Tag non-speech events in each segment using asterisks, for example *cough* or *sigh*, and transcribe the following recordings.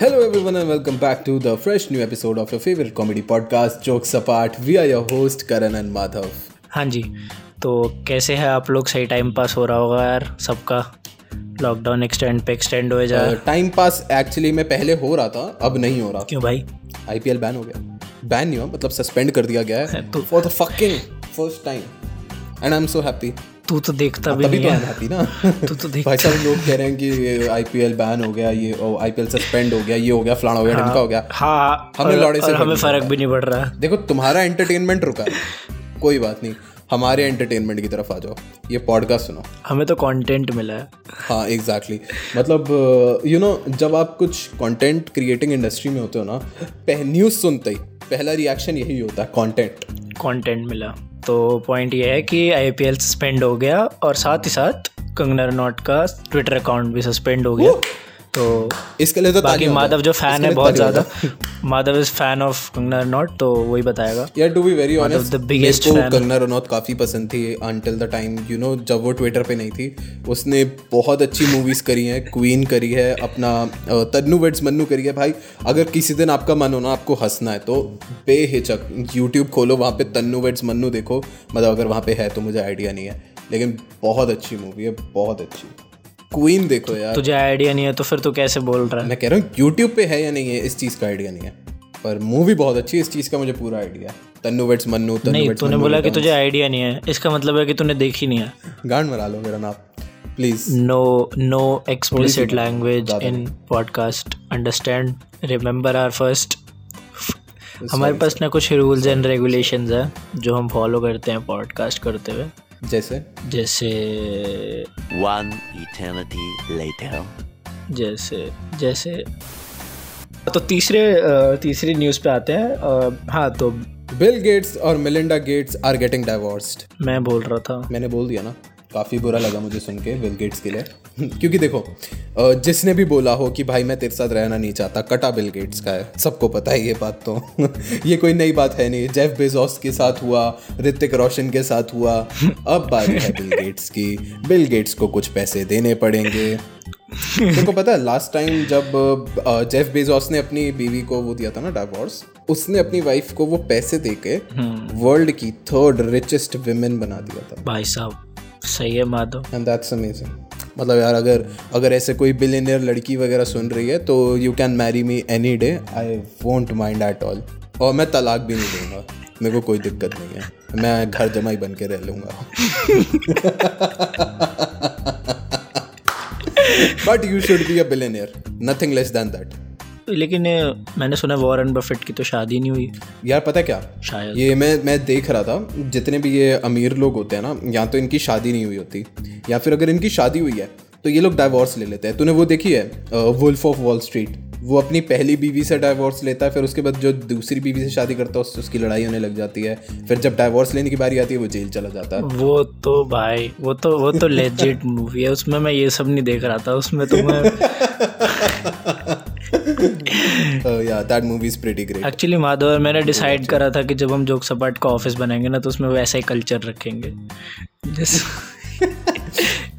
Hello everyone and welcome back to the fresh new episode of your favorite comedy podcast Jokes Apart. We are your host Karan and Madhav. हाँ जी तो कैसे है आप लोग? सही time pass हो रहा होगा यार सबका। लॉकडाउन एक्सटेंड पे एक्सटेंड हो जा। टाइम पास एक्चुअली में पहले हो रहा था अब नहीं हो रहा। क्यों भाई? आईपीएल बैन हो गया। बैन नहीं हुआ मतलब सस्पेंड कर दिया गया है for the fucking first time and I am so happy तू तो देखता भी नहीं तो है। I'm ना। तू तो देख भाई साहब लोग कह रहे हैं कि आईपीएल बैन हो गया ये आईपीएल सस्पेंड हो गया ये हो गया फलाना हो गया ढमका हो गया। हाँ हमें लौड़े से हमें फ़र्क भी नहीं पड़ रहा। देखो तुम्हारा एंटरटेनमेंट रुका। है कोई बात नहीं हमारे एंटरटेनमेंट की तरफ़ आ जाओ। ये पॉडकास्ट सुनो। हमें तो कंटेंट मिला है। हाँ एग्जैक्टली exactly. मतलब यू नो जब आप कुछ कंटेंट क्रिएटिंग इंडस्ट्री में होते हो ना न्यूज़ सुनते ही पहला रिएक्शन यही होता है कंटेंट कंटेंट मिला। तो पॉइंट ये है कि आईपीएल सस्पेंड हो गया और साथ ही साथ कंगना रनौट का ट्विटर अकाउंट भी सस्पेंड हो गया। तो इसके लिए तो बाकी माधव जो फ़ैन है बहुत ज़्यादा। *laughs* Madhav is fan of Kangana Ranaut तो वही बताएगा। यार टू बी वेरी ऑनेस्ट मेरे biggest को कंगना रनौत काफ़ी पसंद थी until the time you know जब वो ट्विटर पे नहीं थी। उसने बहुत अच्छी मूवीज़ करी हैं क्वीन करी है अपना तन्नू वेड्स मन्नू करी है। भाई अगर किसी दिन आपका मन हो ना आपको हंसना है तो बेहिचक यूट्यूब खोलो वहाँ पे तन्नू वेड्स मन्नू देखो। मतलब अगर वहाँ पे है तो मुझे आइडिया नहीं है। लेकिन बहुत अच्छी मूवी है बहुत अच्छी। क्वीन देखो यार। तुझे आइडिया नहीं है तो फिर तू कैसे बोल रहा है? मैं कह रहा हूँ यूट्यूब पे है या नहीं है इस चीज़ का आइडिया नहीं है। पर मूवी बहुत अच्छी है इस चीज़ का मुझे पूरा आइडिया है। तन्नू वेड्स मन्नू तन्नू नहीं तूने बोला कि तुझे आइडिया नहीं है। इसका मतलब है कि तूने देखी नहीं है। गांड मरा लो मेरा नाम please no no explicit language in podcast understand remember are first हमारे पास ना कुछ रूल्स एंड रेगुलेशंस है जो हम फॉलो करते हैं पॉडकास्ट करते हुए। जैसे? जैसे वन इटर्निटी लेटर जैसे जैसे। तो तीसरे तीसरी न्यूज़ पे आते हैं हाँ तो बिल गेट्स और Melinda Gates are getting divorced मैं बोल रहा था। मैंने बोल दिया ना। काफ़ी बुरा लगा मुझे सुन के बिल गेट्स के लिए। *laughs* क्योंकि देखो जिसने भी बोला हो कि भाई मैं तेरे साथ रहना नहीं चाहता कटा बिल गेट्स का है। सबको पता है ये बात तो। *laughs* ये कोई नई बात है नहीं। जेफ बेजोस के साथ हुआ ऋतिक रोशन के साथ हुआ। *laughs* अब बारी है बिल गेट्स की। बिल गेट्स को कुछ पैसे देने पड़ेंगे। तुमको पता है लास्ट टाइम जब जेफ बेजोस ने अपनी बीवी को वो दिया था ना डाइवोर्स उसने अपनी वाइफ को वो पैसे देके वर्ल्ड की थर्ड रिचेस्ट विमेन बना दिया था। भाई साहब सही है माधव। एंड दैट्स अमेजिंग मतलब यार, अगर अगर ऐसे कोई बिलियनियर लड़की वगैरह सुन रही है तो you can marry me any day I won't mind at all और मैं तलाक भी नहीं दूँगा। मेरे को कोई दिक्कत नहीं है। मैं घर जमाई बन के रह लूँगा। But you should be a billionaire nothing less than that लेकिन मैंने सुना वॉरेन बफेट की तो शादी नहीं हुई। यार पता है क्या? शायद। ये मैं मैं देख रहा था जितने भी ये अमीर लोग होते हैं ना या तो इनकी शादी नहीं हुई होती या फिर अगर इनकी शादी हुई है तो ये लोग डाइवोर्स ले लेते हैं। तूने वो देखी है वुल्फ ऑफ़ वॉल स्ट्रीट वो अपनी पहली बीवी से डाइवोर्स लेता है फिर उसके बाद जो दूसरी बीवी से शादी करता है उससे उसकी लड़ाई होने लग जाती है। फिर जब डाइवोर्स लेने की बारी आती है वो जेल चला जाता है। वो तो भाई वो तो वो तो *laughs* लेजिट मूवी है। उसमें मैं ये सब नहीं देख रहा था उसमें तो मैं *laughs* yeah that movie is pretty great actually Madhav और मैंने डिसाइड करा था कि जब हम जोक सपाट का ऑफ़िस बनाएँगे ना तो उसमें वैसा ही कल्चर रखेंगे। *laughs*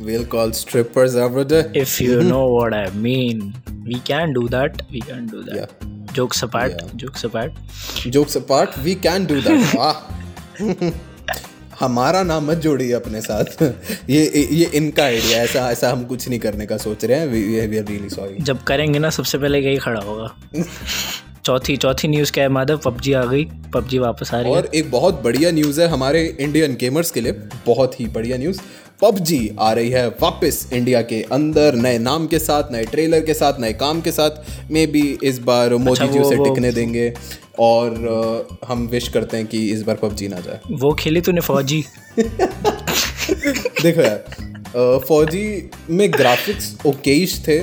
We'll call strippers every day if you know what I mean we can do that we can do that joke सपाट जोक सपाट jokes apart. We can do that. वाह *laughs* *laughs* हमारा नाम मत जोड़िए अपने साथ। ये ये इनका आइडिया ऐसा ऐसा हम कुछ नहीं करने का सोच रहे हैं। वी आर रियली सॉरी जब करेंगे ना सबसे पहले यही खड़ा होगा। चौथी चौथी न्यूज़ क्या है माधव? पबजी आ गई। पबजी वापस आ रही है। और एक बहुत बढ़िया न्यूज़ है हमारे इंडियन गेमर्स के लिए। बहुत ही बढ़िया न्यूज़ पबजी आ रही है वापस इंडिया के अंदर। नए नाम के साथ नए ट्रेलर के साथ नए काम के साथ। मे बी इस बार मोदी अच्छा, जी उसे टिकने देंगे। और अ, हम विश करते हैं कि इस बार पबजी ना जाए। वो खेली तूने फौजी? *laughs* देखो यार फौजी में ग्राफिक्स ओकेश थे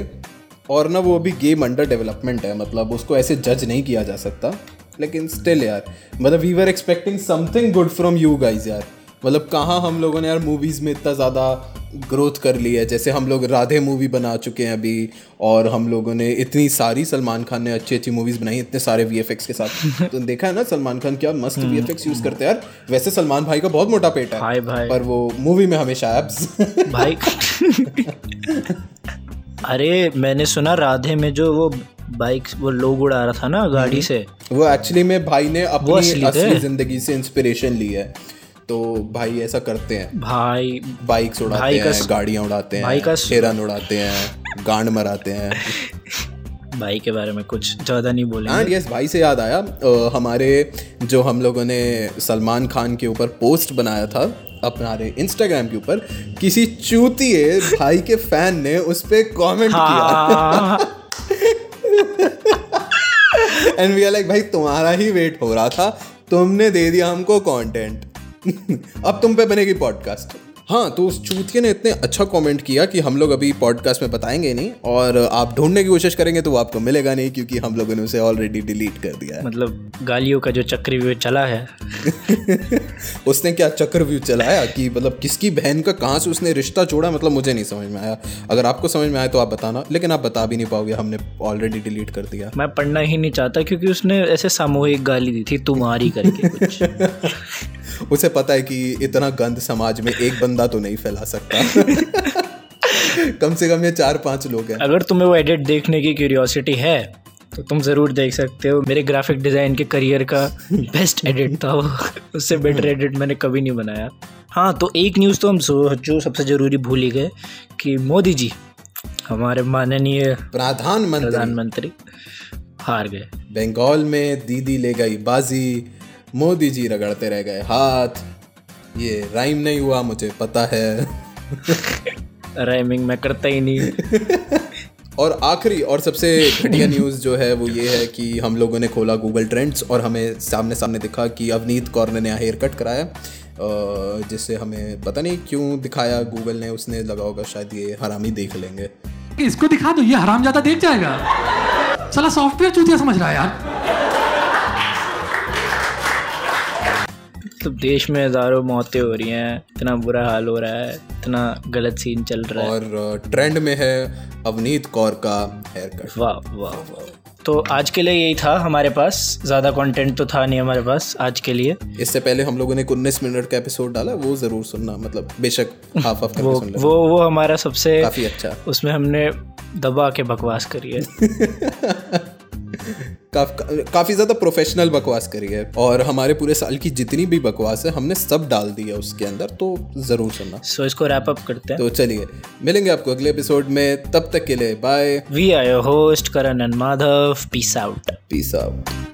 और ना वो अभी गेम अंडर डेवलपमेंट है मतलब उसको ऐसे जज नहीं किया जा सकता। लेकिन स्टिल यार मतलब we were expecting something good from you guys यार। मतलब कहाँ हम लोगों ने यार मूवीज़ में इतना ज़्यादा ग्रोथ कर ली है। जैसे हम लोग राधे मूवी बना चुके हैं अभी और हम लोगों ने इतनी सारी सलमान खान ने अच्छी अच्छी मूवीज़ बनाई इतने सारे वीएफएक्स के साथ। *laughs* तो देखा है ना सलमान खान क्या मस्त वी यूज़ करते हैं। यार वैसे सलमान भाई का बहुत मोटा पेट है हाय भाई। पर वो मूवी में हमेशा एब्स भाई। *laughs* अरे मैंने सुना राधे में जो वो बाइक वो लोग उड़ा रहा था ना गाड़ी से। वो एक्चुअली में भाई ने अपनी असली ज़िंदगी से इंस्पिरेशन ली है। तो भाई ऐसा करते हैं। भाई बाइक्स उड़ाते भाई हैं गाड़ियाँ उड़ाते भाई हैं का हिरन उड़ाते हैं गांड मराते हैं। भाई के बारे में कुछ ज़्यादा नहीं बोलेंगे। एंड यस भाई से याद आया अ, हमारे जो हम लोगों ने सलमान खान के ऊपर पोस्ट बनाया था अपने इंस्टाग्राम के ऊपर किसी चूतिए भाई के फ़ैन ने उस पर कॉमेंट कमेंट किया। हाँ। एंड वी आर लाइक भाई तुम्हारा ही वेट हो रहा था तुमने दे दिया हमको कंटेंट *laughs* अब तुम पे बनेगी पॉडकास्ट हाँ तो उस चूतिए ने इतने अच्छा कमेंट किया कि हम लोग अभी पॉडकास्ट में बताएँगे नहीं और आप ढूँढने की कोशिश करेंगे तो वो आपको मिलेगा नहीं क्योंकि हम लोगों ने उसे ऑलरेडी डिलीट कर दिया है। मतलब गालियों का जो चक्रव्यूह चला है। *laughs* उसने क्या चक्रव्यूह चलाया कि मतलब किसकी बहन का कहाँ से उसने रिश्ता जोड़ा मतलब मुझे नहीं समझ में आया। अगर आपको समझ में आया तो आप बताना लेकिन आप बता भी नहीं पाओगे हमने ऑलरेडी डिलीट कर दिया। मैं पढ़ना ही नहीं चाहता क्योंकि उसने ऐसे सामूहिक गाली दी थी तुम्हारी करके कुछ। *laughs* उसे पता है कि इतना गंद समाज में एक बंदा तो नहीं फैला सकता। *laughs* कम से कम ये चार पाँच लोग हैं। अगर तुम्हें वो एडिट देखने की क्यूरियोसिटी है तो तुम ज़रूर देख सकते हो। मेरे ग्राफिक डिज़ाइन के करियर का बेस्ट एडिट था वो। उससे बेटर एडिट मैंने कभी नहीं बनाया। हाँ तो एक न्यूज़ तो हम सो- जो सबसे ज़रूरी भूल ही गए कि मोदी जी हमारे माननीय प्रधानमंत्री। प्रधानमंत्री हार गए। बंगाल में दीदी ले गई बाजी मोदी जी रगड़ते रह गए हाथ। ये राइम नहीं हुआ मुझे पता है। राइमिंग मैं करता ही नहीं। और आखिरी और सबसे घटिया न्यूज़ जो है वो ये है कि हम लोगों ने खोला गूगल ट्रेंड्स और हमें सामने सामने दिखा कि अवनीत कौर ने नया हेयर कट कराया। जिससे हमें पता नहीं क्यों दिखाया गूगल ने उसने लगा होगा शायद ये हरामी देख लेंगे। इसको दिखा दो ये हराम ज़्यादा देख जाएगा। साला सॉफ्टवेयर चूतिया समझ रहा है यार। मतलब देश में हज़ारों मौतें हो रही हैं इतना बुरा हाल हो रहा है इतना गलत सीन चल रहा है। और ट्रेंड में है अवनीत कौर का हेयर कट वाह वाह वाह। तो आज के लिए यही था हमारे पास। ज़्यादा कंटेंट तो था नहीं हमारे पास आज के लिए। इससे पहले हम लोगों ने एक उन्नीस मिनट का एपिसोड डाला वो ज़रूर सुनना मतलब बेशक *laughs* हाफ़ हाफ़ वो सुन वो वो हमारा सबसे काफ़ी अच्छा। उसमें हमने दबा के बकवास करी है। *laughs* काफ, काफ़ी ज़्यादा प्रोफेशनल बकवास करी है और हमारे पूरे साल की जितनी भी बकवास है हमने सब डाल दी है उसके अंदर तो ज़रूर सुनना। सो so, इसको रैप अप करते हैं। तो चलिए मिलेंगे आपको अगले एपिसोड में तब तक के लिए bye we are your host Karan and Madhav peace out peace out